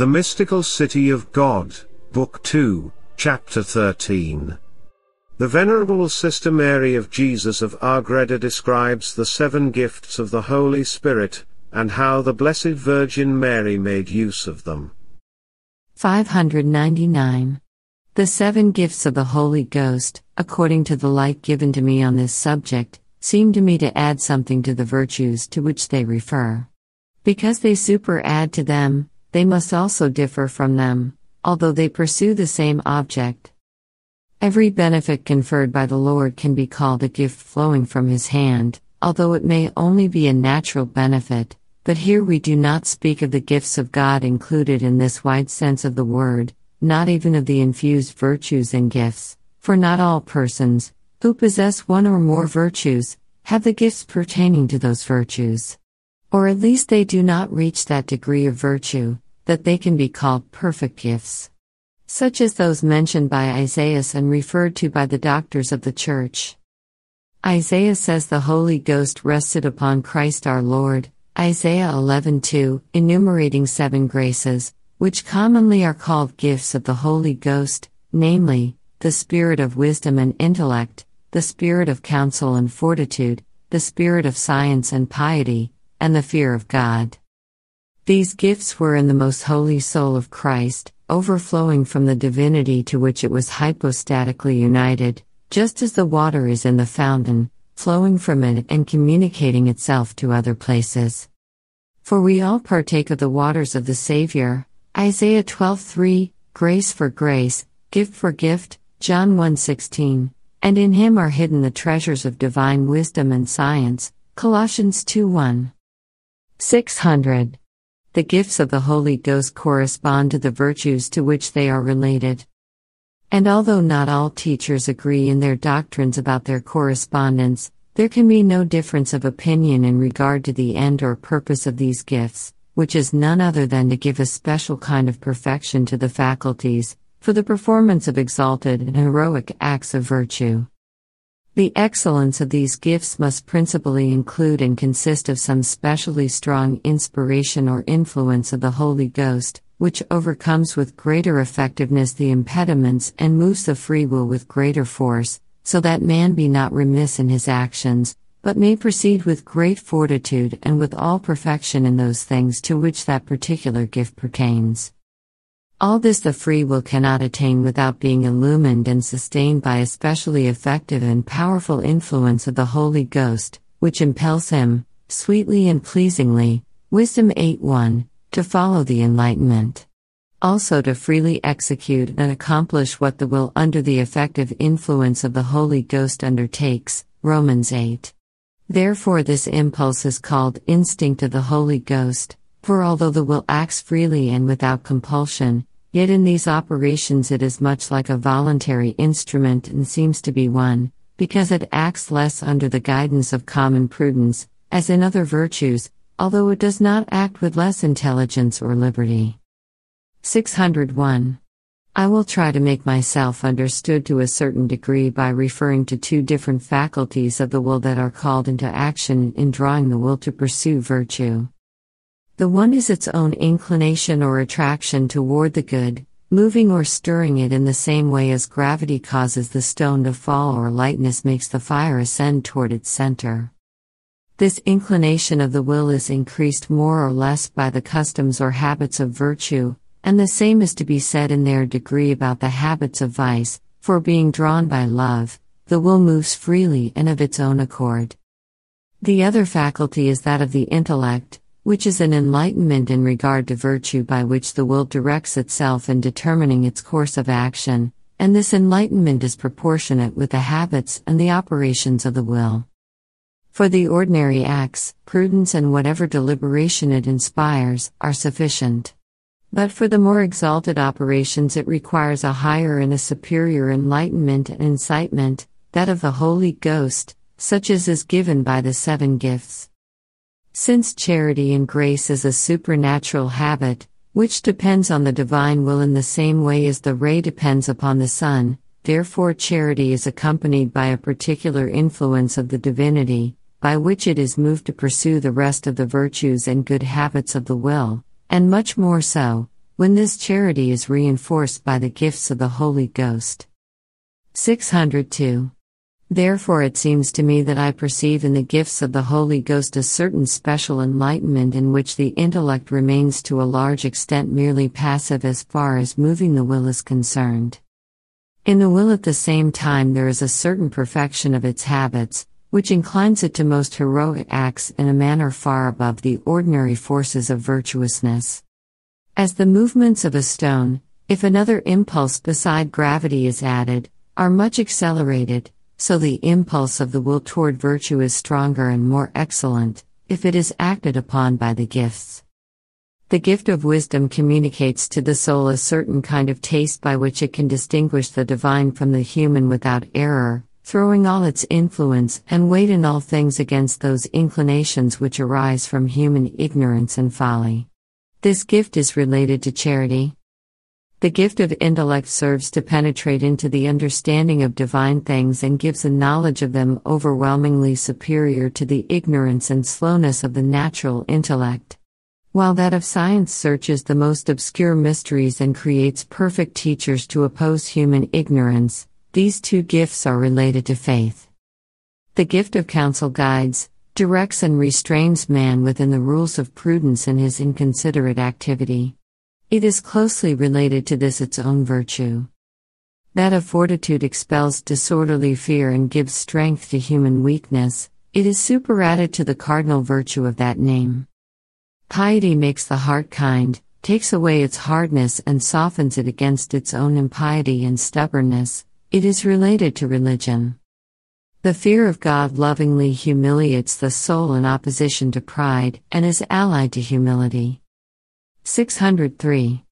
The Mystical City of God, Book 2, Chapter 13. The Venerable Sister Mary of Jesus of Agreda describes the seven gifts of the Holy Spirit, and how the Blessed Virgin Mary made use of them. 599. The seven gifts of the Holy Ghost, according to the light given to me on this subject, seem to me to add something to the virtues to which they refer. Because they superadd to them, they must also differ from them, although they pursue the same object. Every benefit conferred by the Lord can be called a gift flowing from His hand, although it may only be a natural benefit, but here we do not speak of the gifts of God included in this wide sense of the word, not even of the infused virtues and gifts, for not all persons, who possess one or more virtues, have the gifts pertaining to those virtues. Or at least they do not reach that degree of virtue, that they can be called perfect gifts. Such as those mentioned by Isaiah and referred to by the doctors of the Church. Isaiah says the Holy Ghost rested upon Christ our Lord, Isaiah 11:2, enumerating seven graces, which commonly are called gifts of the Holy Ghost, namely, the spirit of wisdom and intellect, the spirit of counsel and fortitude, the spirit of science and piety, and the fear of God. These gifts were in the most holy soul of Christ, overflowing from the divinity to which it was hypostatically united, just as the water is in the fountain, flowing from it and communicating itself to other places. For we all partake of the waters of the Savior, Isaiah 12:3, grace for grace, gift for gift, John 1:16, and in him are hidden the treasures of divine wisdom and science, Colossians 2:1. 600. The gifts of the Holy Ghost correspond to the virtues to which they are related. And although not all teachers agree in their doctrines about their correspondence, there can be no difference of opinion in regard to the end or purpose of these gifts which is none other than to give a special kind of perfection to the faculties, for the performance of exalted and heroic acts of virtue. The excellence of these gifts must principally include and consist of some specially strong inspiration or influence of the Holy Ghost, which overcomes with greater effectiveness the impediments and moves the free will with greater force, so that man be not remiss in his actions, but may proceed with great fortitude and with all perfection in those things to which that particular gift pertains. All this the free will cannot attain without being illumined and sustained by a specially effective and powerful influence of the Holy Ghost, which impels him, sweetly and pleasingly, Wisdom 8 1, to follow the enlightenment. Also to freely execute and accomplish what the will under the effective influence of the Holy Ghost undertakes, Romans 8. Therefore, this impulse is called instinct of the Holy Ghost, for although the will acts freely and without compulsion, yet in these operations it is much like a voluntary instrument and seems to be one, because it acts less under the guidance of common prudence, as in other virtues, although it does not act with less intelligence or liberty. 601. I will try to make myself understood to a certain degree by referring to two different faculties of the will that are called into action in drawing the will to pursue virtue. The one is its own inclination or attraction toward the good, moving or stirring it in the same way as gravity causes the stone to fall or lightness makes the fire ascend toward its center. This inclination of the will is increased more or less by the customs or habits of virtue, and the same is to be said in their degree about the habits of vice, for being drawn by love, the will moves freely and of its own accord. The other faculty is that of the intellect, which is an enlightenment in regard to virtue by which the will directs itself in determining its course of action, and this enlightenment is proportionate with the habits and the operations of the will. For the ordinary acts, prudence and whatever deliberation it inspires are sufficient. But for the more exalted operations, it requires a higher and a superior enlightenment and incitement, that of the Holy Ghost, such as is given by the seven gifts. Since charity and grace is a supernatural habit, which depends on the divine will in the same way as the ray depends upon the sun, therefore charity is accompanied by a particular influence of the divinity, by which it is moved to pursue the rest of the virtues and good habits of the will and much more so, when this charity is reinforced by the gifts of the Holy Ghost. 602. Therefore, it seems to me that I perceive in the gifts of the Holy Ghost a certain special enlightenment in which the intellect remains to a large extent merely passive as far as moving the will is concerned. In the will, at the same time, there is a certain perfection of its habits, which inclines it to most heroic acts in a manner far above the ordinary forces of virtuousness. As the movements of a stone, if another impulse beside gravity is added, are much accelerated, so the impulse of the will toward virtue is stronger and more excellent, if it is acted upon by the gifts. The gift of wisdom communicates to the soul a certain kind of taste by which it can distinguish the divine from the human without error, throwing all its influence and weight in all things against those inclinations which arise from human ignorance and folly. This gift is related to charity. The gift of intellect serves to penetrate into the understanding of divine things and gives a knowledge of them overwhelmingly superior to the ignorance and slowness of the natural intellect. While that of science searches the most obscure mysteries and creates perfect teachers to oppose human ignorance, these two gifts are related to faith. The gift of counsel guides, directs, and restrains man within the rules of prudence in his inconsiderate activity. It is closely related to this its own virtue. That of fortitude expels disorderly fear and gives strength to human weakness, it is superadded to the cardinal virtue of that name. Piety makes the heart kind, takes away its hardness and softens it against its own impiety and stubbornness, it is related to religion. The fear of God lovingly humiliates the soul in opposition to pride and is allied to humility. 603.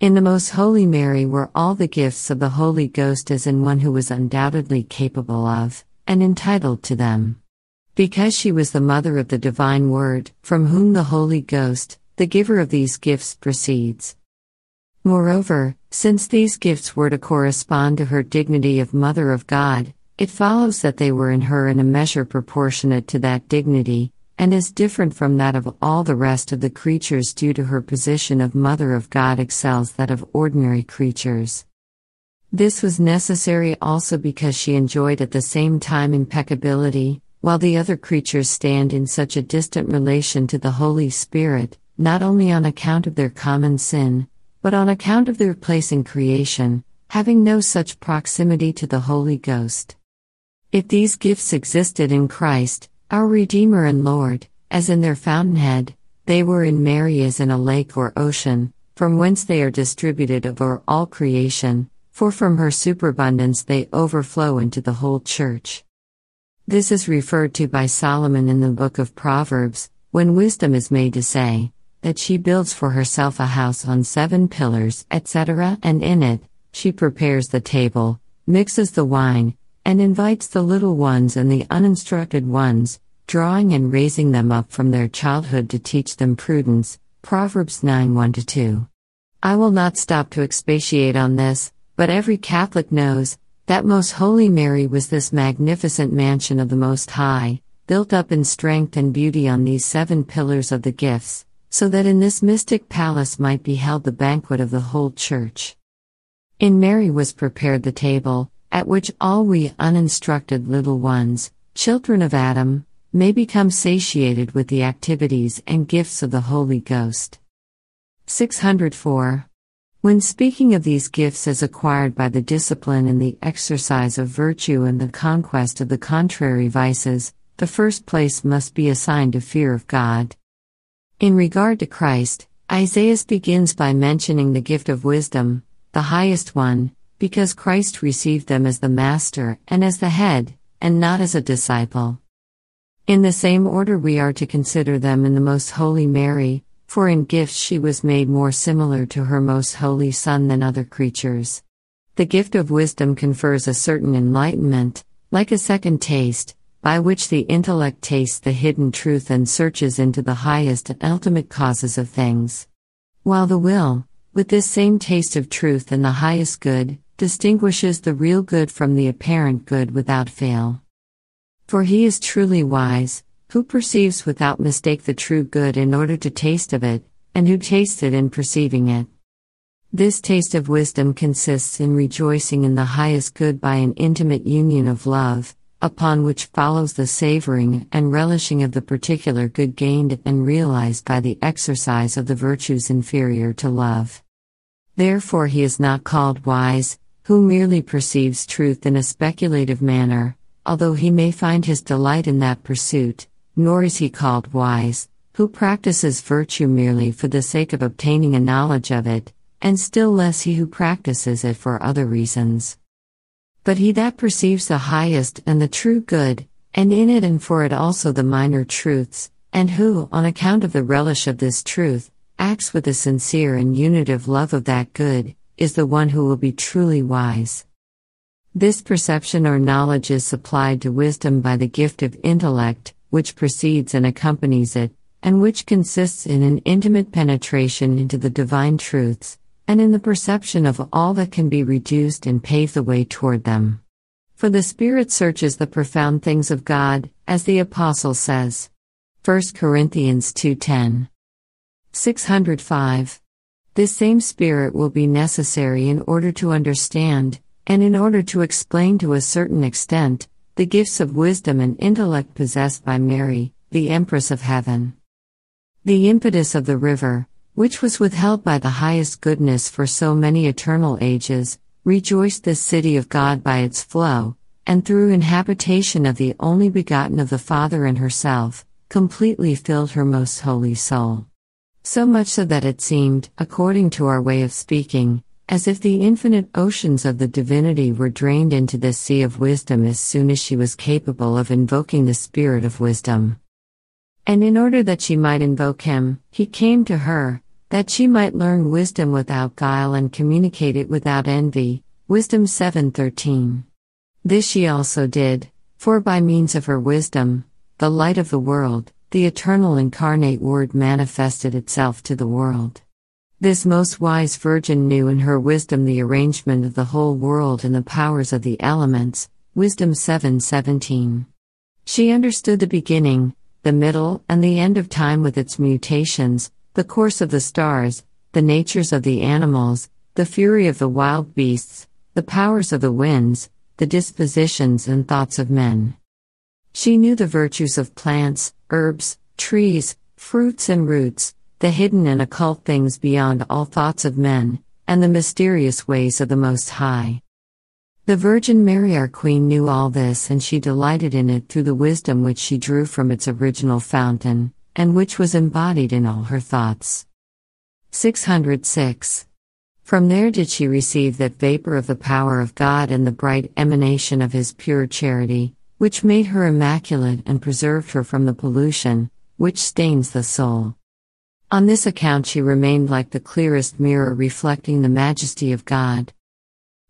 In the Most Holy Mary were all the gifts of the Holy Ghost as in one who was undoubtedly capable of, and entitled to them. Because she was the mother of the Divine Word, from whom the Holy Ghost, the giver of these gifts, proceeds. Moreover, since these gifts were to correspond to her dignity of Mother of God, it follows that they were in her in a measure proportionate to that dignity, and is different from that of all the rest of the creatures due to her position of Mother of God excels that of ordinary creatures. This was necessary also because she enjoyed at the same time impeccability, while the other creatures stand in such a distant relation to the Holy Spirit, not only on account of their common sin, but on account of their place in creation, having no such proximity to the Holy Ghost. If these gifts existed in Christ, our Redeemer and Lord, as in their fountainhead, they were in Mary as in a lake or ocean, from whence they are distributed over all creation, for from her superabundance they overflow into the whole church. This is referred to by Solomon in the book of Proverbs, when wisdom is made to say, that she builds for herself a house on seven pillars, etc., and in it, she prepares the table, mixes the wine, and invites the little ones and the uninstructed ones, drawing and raising them up from their childhood to teach them prudence. Proverbs 9 1 2. I will not stop to expatiate on this, but every Catholic knows that Most Holy Mary was this magnificent mansion of the Most High, built up in strength and beauty on these seven pillars of the gifts, so that in this mystic palace might be held the banquet of the whole Church. In Mary was prepared the table, at which all we uninstructed little ones, children of Adam, may become satiated with the activities and gifts of the Holy Ghost. 604. When speaking of these gifts as acquired by the discipline and the exercise of virtue and the conquest of the contrary vices, the first place must be assigned to fear of God. In regard to Christ, Isaiah begins by mentioning the gift of wisdom, the highest one, because Christ received them as the Master and as the Head, and not as a disciple. In the same order, we are to consider them in the Most Holy Mary, for in gifts she was made more similar to her Most Holy Son than other creatures. The gift of wisdom confers a certain enlightenment, like a second taste, by which the intellect tastes the hidden truth and searches into the highest and ultimate causes of things. While the will, with this same taste of truth and the highest good, distinguishes the real good from the apparent good without fail. For he is truly wise, who perceives without mistake the true good in order to taste of it, and who tastes it in perceiving it. This taste of wisdom consists in rejoicing in the highest good by an intimate union of love, upon which follows the savoring and relishing of the particular good gained and realized by the exercise of the virtues inferior to love. Therefore, he is not called wise, who merely perceives truth in a speculative manner, although he may find his delight in that pursuit, nor is he called wise, who practices virtue merely for the sake of obtaining a knowledge of it, and still less he who practices it for other reasons. But he that perceives the highest and the true good, and in it and for it also the minor truths, and who, on account of the relish of this truth, acts with a sincere and unitive love of that good, is the one who will be truly wise. This perception or knowledge is supplied to wisdom by the gift of intellect, which precedes and accompanies it, and which consists in an intimate penetration into the divine truths, and in the perception of all that can be reduced and pave the way toward them. For the Spirit searches the profound things of God, as the Apostle says. 1 Corinthians 2:10. 605. This same Spirit will be necessary in order to understand, and in order to explain to a certain extent, the gifts of wisdom and intellect possessed by Mary, the Empress of Heaven. The impetus of the river, which was withheld by the highest goodness for so many eternal ages, rejoiced this city of God by its flow, and through inhabitation of the only begotten of the Father and herself, completely filled her most holy soul. So much so that it seemed, according to our way of speaking, as if the infinite oceans of the divinity were drained into this sea of wisdom as soon as she was capable of invoking the Spirit of wisdom. And in order that she might invoke him, he came to her, that she might learn wisdom without guile and communicate it without envy. Wisdom 7:13. This she also did, for by means of her wisdom, the light of the world, the eternal incarnate word manifested itself to the world. This most wise virgin knew in her wisdom the arrangement of the whole world and the powers of the elements. Wisdom 7:17. She understood the beginning, the middle, and the end of time with its mutations, the course of the stars, the natures of the animals, the fury of the wild beasts, the powers of the winds, the dispositions and thoughts of men. She knew the virtues of plants, herbs, trees, fruits, and roots, the hidden and occult things beyond all thoughts of men, and the mysterious ways of the Most High. The Virgin Mary, our Queen, knew all this and she delighted in it through the wisdom which she drew from its original fountain, and which was embodied in all her thoughts. 606. From there did she receive that vapor of the power of God and the bright emanation of His pure charity, which made her immaculate and preserved her from the pollution, which stains the soul. On this account she remained like the clearest mirror reflecting the majesty of God.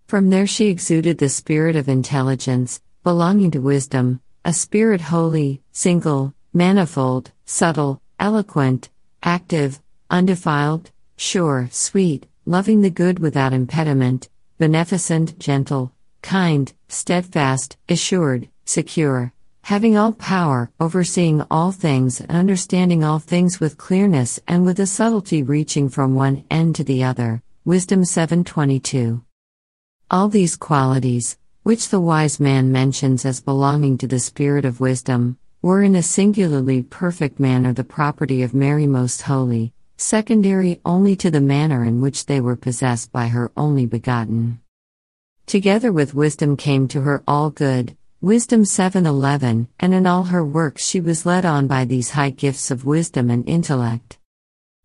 From there she exuded the spirit of intelligence, belonging to wisdom, a spirit holy, single, manifold, subtle, eloquent, active, undefiled, sure, sweet, loving the good without impediment, beneficent, gentle, kind, steadfast, assured, secure, having all power, overseeing all things, and understanding all things with clearness and with a subtlety reaching from one end to the other. Wisdom 722. All these qualities, which the wise man mentions as belonging to the spirit of wisdom, were in a singularly perfect manner the property of Mary Most Holy, secondary only to the manner in which they were possessed by her only begotten. Together with wisdom came to her all good, Wisdom 7:11, and in all her works she was led on by these high gifts of wisdom and intellect.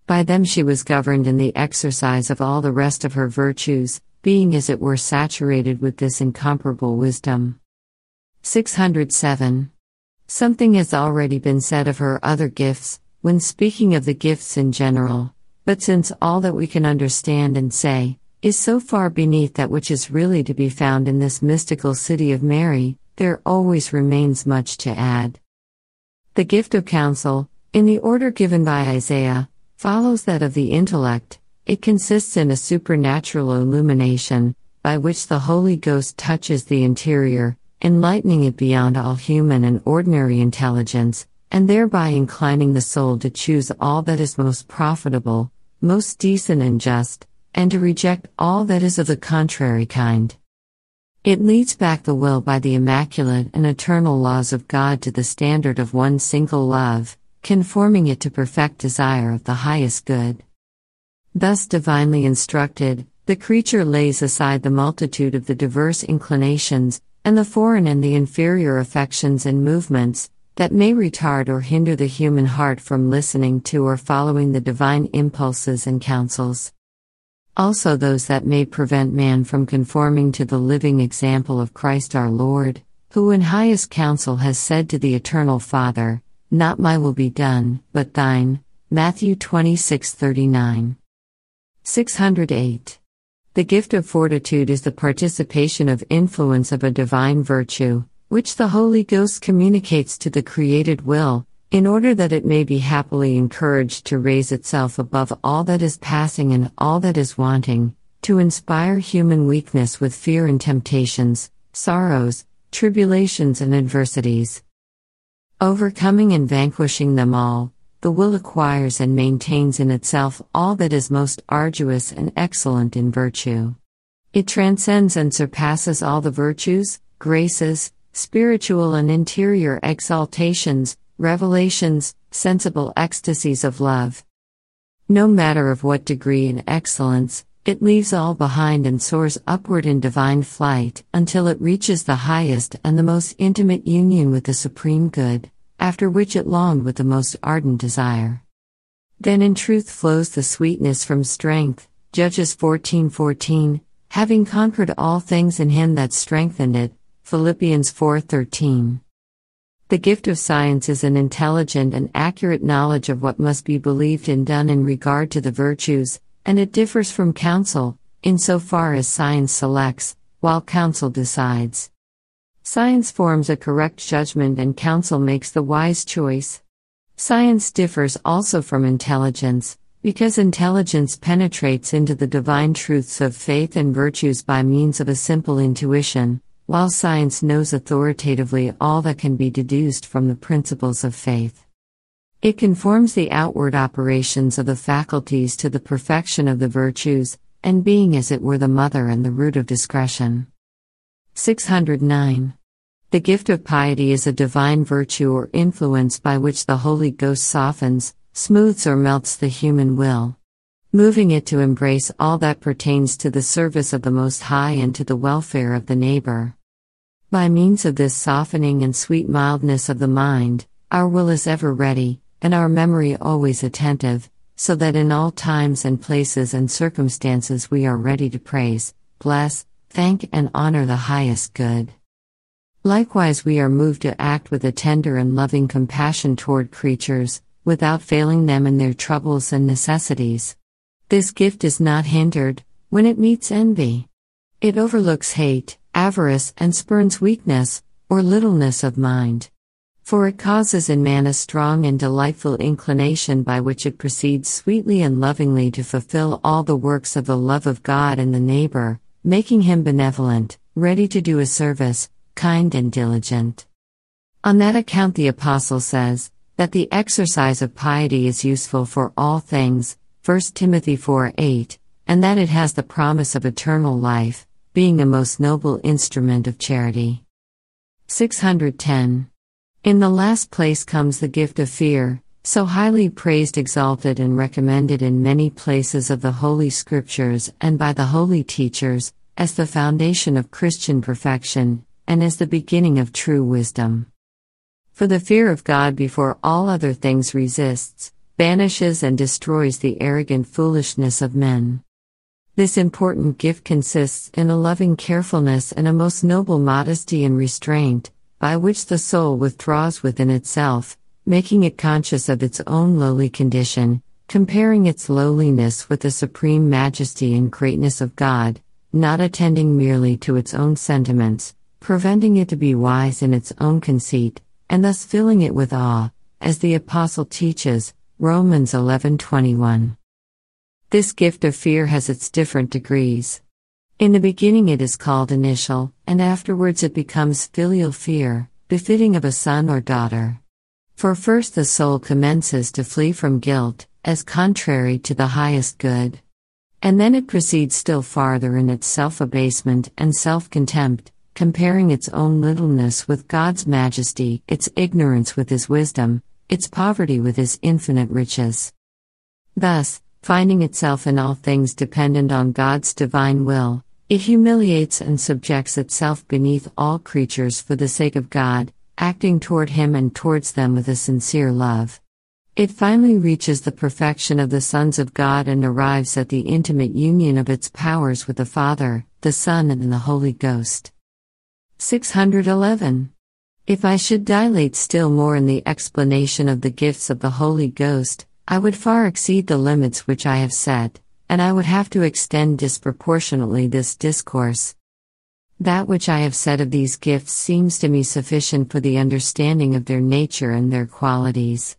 By them she was governed in the exercise of all the rest of her virtues, being as it were saturated with this incomparable wisdom. 607. Something has already been said of her other gifts, when speaking of the gifts in general, but since all that we can understand and say is so far beneath that which is really to be found in this mystical city of Mary, there always remains much to add. The gift of counsel, in the order given by Isaiah, follows that of the intellect, it consists in a supernatural illumination, by which the Holy Ghost touches the interior, enlightening it beyond all human and ordinary intelligence, and thereby inclining the soul to choose all that is most profitable, most decent and just, and to reject all that is of the contrary kind. It leads back the will by the immaculate and eternal laws of God to the standard of one single love, conforming it to perfect desire of the highest good. Thus, divinely instructed, the creature lays aside the multitude of the diverse inclinations, and the foreign and the inferior affections and movements, that may retard or hinder the human heart from listening to or following the divine impulses and counsels also those that may prevent man from conforming to the living example of Christ our Lord, who in highest counsel has said to the eternal Father, Not my will be done, but thine. Matthew 26:39. 608. The gift of fortitude is the participation of influence of a divine virtue, which the Holy Ghost communicates to the created will, in order that it may be happily encouraged to raise itself above all that is passing and all that is wanting, to inspire human weakness with fear and temptations, sorrows, tribulations, and adversities. Overcoming and vanquishing them all, the will acquires and maintains in itself all that is most arduous and excellent in virtue. It transcends and surpasses all the virtues, graces, spiritual and interior exaltations, revelations, sensible ecstasies of love. No matter of what degree and excellence, it leaves all behind and soars upward in divine flight until it reaches the highest and the most intimate union with the Supreme Good, after which it longed with the most ardent desire. Then in truth flows the sweetness from strength, Judges 14:14, 14, having conquered all things in him that strengthened it, Philippians 4:13. The gift of science is an intelligent and accurate knowledge of what must be believed and done in regard to the virtues, and it differs from counsel, insofar as science selects, while counsel decides. Science forms a correct judgment and counsel makes the wise choice. Science differs also from intelligence, because intelligence penetrates into the divine truths of faith and virtues by means of a simple intuition, while science knows authoritatively all that can be deduced from the principles of faith. It conforms the outward operations of the faculties to the perfection of the virtues, and being as it were the mother and the root of discretion. 609. The gift of piety is a divine virtue or influence by which the Holy Ghost softens, smooths, or melts the human will, moving it to embrace all that pertains to the service of the Most High and to the welfare of the neighbor. By means of this softening and sweet mildness of the mind, our will is ever ready, and our memory always attentive, so that in all times and places and circumstances we are ready to praise, bless, thank, and honor the highest good. Likewise, we are moved to act with a tender and loving compassion toward creatures, without failing them in their troubles and necessities. This gift is not hindered when it meets envy. It overlooks hate, avarice, and spurns weakness, or littleness of mind. For it causes in man a strong and delightful inclination by which it proceeds sweetly and lovingly to fulfill all the works of the love of God and the neighbor, making him benevolent, ready to do a service, kind and diligent. On that account, the Apostle says, that the exercise of piety is useful for all things, 1 Timothy 4 8, and that it has the promise of eternal life, being a most noble instrument of charity. 610. In the last place comes the gift of fear, so highly praised, exalted, and recommended in many places of the Holy Scriptures and by the holy teachers, as the foundation of Christian perfection, and as the beginning of true wisdom. For the fear of God before all other things resists, banishes, and destroys the arrogant foolishness of men. This important gift consists in a loving carefulness and a most noble modesty and restraint, by which the soul withdraws within itself, making it conscious of its own lowly condition, comparing its lowliness with the supreme majesty and greatness of God, not attending merely to its own sentiments, preventing it to be wise in its own conceit, and thus filling it with awe, as the apostle teaches, Romans 11:21. This gift of fear has its different degrees. In the beginning, it is called initial, and afterwards, it becomes filial fear, befitting of a son or daughter. For first, the soul commences to flee from guilt, as contrary to the highest good. And then it proceeds still farther in its self abasement and self contempt, comparing its own littleness with God's majesty, its ignorance with His wisdom, its poverty with His infinite riches. Thus, finding itself in all things dependent on God's divine will, it humiliates and subjects itself beneath all creatures for the sake of God, acting toward Him and towards them with a sincere love. It finally reaches the perfection of the sons of God and arrives at the intimate union of its powers with the Father, the Son, and the Holy Ghost. 611. If I should dilate still more in the explanation of the gifts of the Holy Ghost, I would far exceed the limits which I have set, and I would have to extend disproportionately this discourse. That which I have said of these gifts seems to me sufficient for the understanding of their nature and their qualities.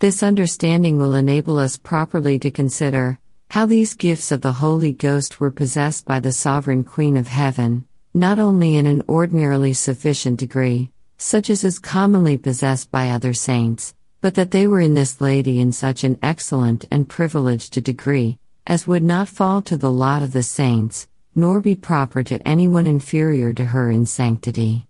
This understanding will enable us properly to consider how these gifts of the Holy Ghost were possessed by the Sovereign Queen of Heaven, not only in an ordinarily sufficient degree, such as is commonly possessed by other saints, but that they were in this lady in such an excellent and privileged a degree, as would not fall to the lot of the saints, nor be proper to anyone inferior to her in sanctity.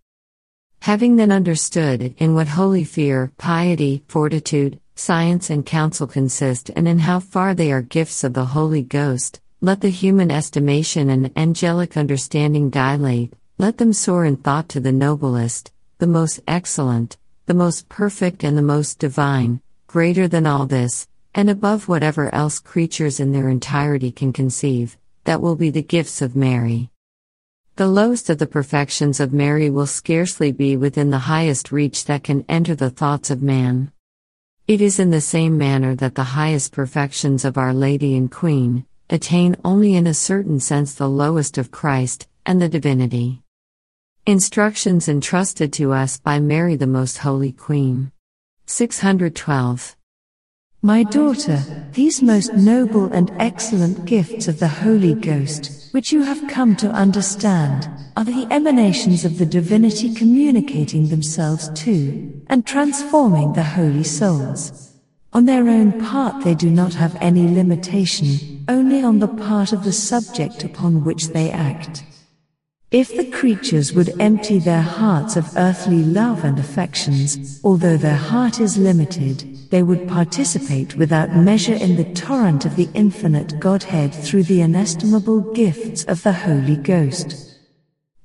Having then understood in what holy fear, piety, fortitude, science, and counsel consist, and in how far they are gifts of the Holy Ghost, let the human estimation and angelic understanding dilate, let them soar in thought to the noblest, the most excellent, the most perfect, and the most divine, greater than all this, and above whatever else creatures in their entirety can conceive, that will be the gifts of Mary. The lowest of the perfections of Mary will scarcely be within the highest reach that can enter the thoughts of man. It is in the same manner that the highest perfections of Our Lady and Queen, attain only in a certain sense the lowest of Christ and the divinity. Instructions entrusted to us by Mary the Most Holy Queen. 612. My daughter, these most noble and excellent gifts of the Holy Ghost, which you have come to understand, are the emanations of the divinity communicating themselves to and transforming the holy souls. On their own part, they do not have any limitation, only on the part of the subject upon which they act. If the creatures would empty their hearts of earthly love and affections, although their heart is limited, they would participate without measure in the torrent of the infinite Godhead through the inestimable gifts of the Holy Ghost.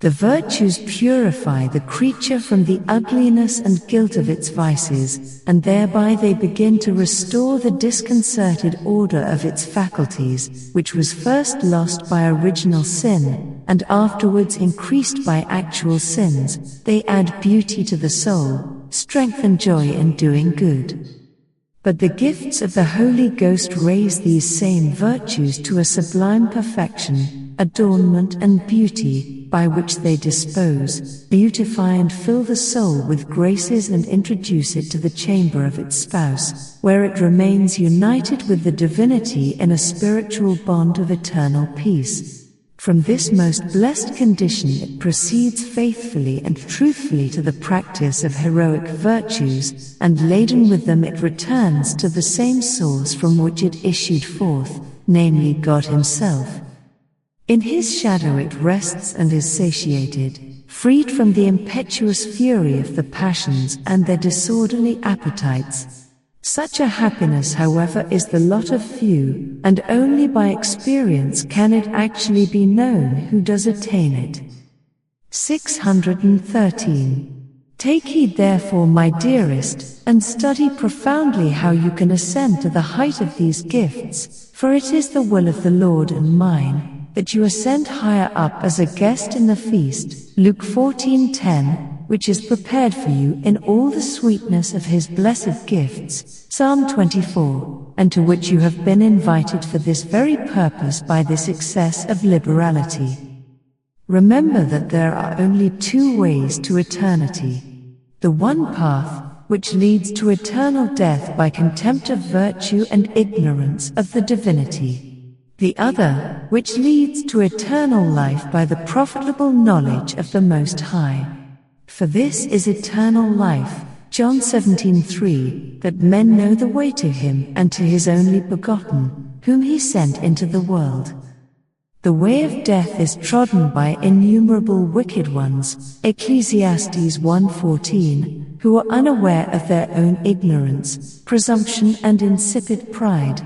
The virtues purify the creature from the ugliness and guilt of its vices, and thereby they begin to restore the disconcerted order of its faculties, which was first lost by original sin, and afterwards increased by actual sins. They add beauty to the soul, strength and joy in doing good. But the gifts of the Holy Ghost raise these same virtues to a sublime perfection, adornment and beauty, by which they dispose, beautify and fill the soul with graces and introduce it to the chamber of its spouse, where it remains united with the divinity in a spiritual bond of eternal peace. From this most blessed condition it proceeds faithfully and truthfully to the practice of heroic virtues, and laden with them it returns to the same source from which it issued forth, namely God Himself. In his shadow it rests and is satiated, freed from the impetuous fury of the passions and their disorderly appetites. Such a happiness, however, is the lot of few, and only by experience can it actually be known who does attain it. 613. Take heed therefore, my dearest, and study profoundly how you can ascend to the height of these gifts, for it is the will of the Lord and mine that you are sent higher up as a guest in the feast, Luke 14:10, which is prepared for you in all the sweetness of his blessed gifts, Psalm 24, and to which you have been invited for this very purpose by this excess of liberality. Remember that there are only two ways to eternity. The one path, which leads to eternal death by contempt of virtue and ignorance of the divinity the other, which leads to eternal life by the profitable knowledge of the Most High. For this is eternal life, John 17:3, that men know the way to him and to his only begotten, whom he sent into the world. The way of death is trodden by innumerable wicked ones, Ecclesiastes 1:14, who are unaware of their own ignorance, presumption and insipid pride.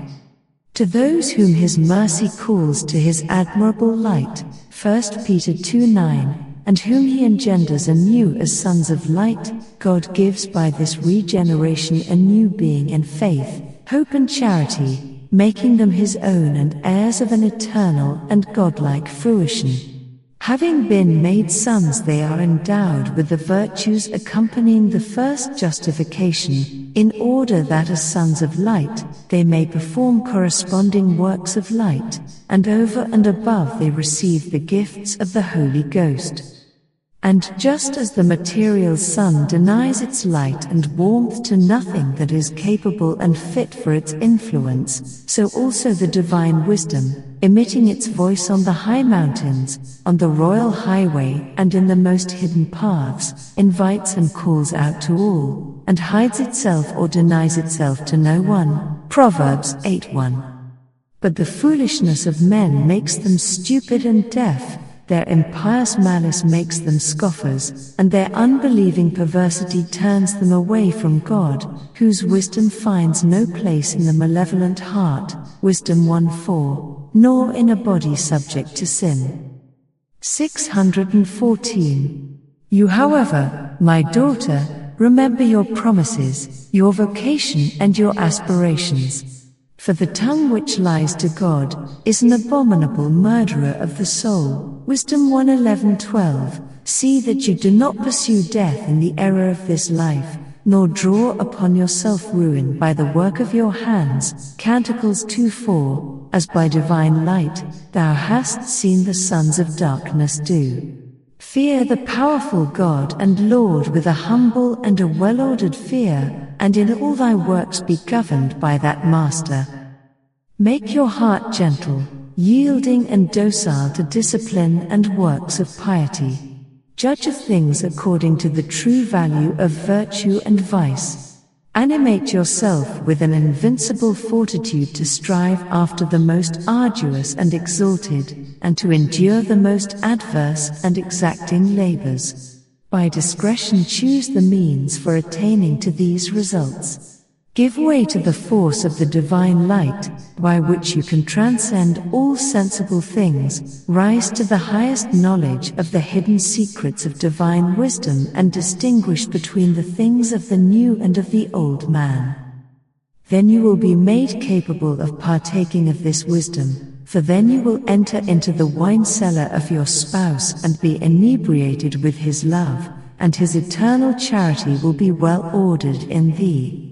To those whom his mercy calls to his admirable light, 1 Peter 2:9, and whom he engenders anew as sons of light, God gives by this regeneration a new being in faith, hope and charity, making them his own and heirs of an eternal and godlike fruition. Having been made sons, they are endowed with the virtues accompanying the first justification, in order that as sons of light, they may perform corresponding works of light, and over and above they receive the gifts of the Holy Ghost. And just as the material sun denies its light and warmth to nothing that is capable and fit for its influence, so also the divine wisdom, emitting its voice on the high mountains, on the royal highway, and in the most hidden paths, invites and calls out to all, and hides itself or denies itself to no one. Proverbs 8 1. But the foolishness of men makes them stupid and deaf, their impious malice makes them scoffers, and their unbelieving perversity turns them away from God, whose wisdom finds no place in the malevolent heart, Wisdom 1 4, nor in a body subject to sin. 614. You, however, my daughter, remember your promises, your vocation, and your aspirations. For the tongue which lies to God is an abominable murderer of the soul. Wisdom 1:11-12. See that you do not pursue death in the error of this life, nor draw upon yourself ruin by the work of your hands. Canticles 2:4. As by divine light thou hast seen the sons of darkness do. Fear the powerful God and Lord with a humble and a well ordered fear, and in all thy works be governed by that Master. Make your heart gentle, yielding and docile to discipline and works of piety. Judge of things according to the true value of virtue and vice. Animate yourself with an invincible fortitude to strive after the most arduous and exalted, and to endure the most adverse and exacting labors. By discretion choose the means for attaining to these results. Give way to the force of the divine light, by which you can transcend all sensible things, rise to the highest knowledge of the hidden secrets of divine wisdom and distinguish between the things of the new and of the old man. Then you will be made capable of partaking of this wisdom, for then you will enter into the wine cellar of your spouse and be inebriated with his love, and his eternal charity will be well ordered in thee.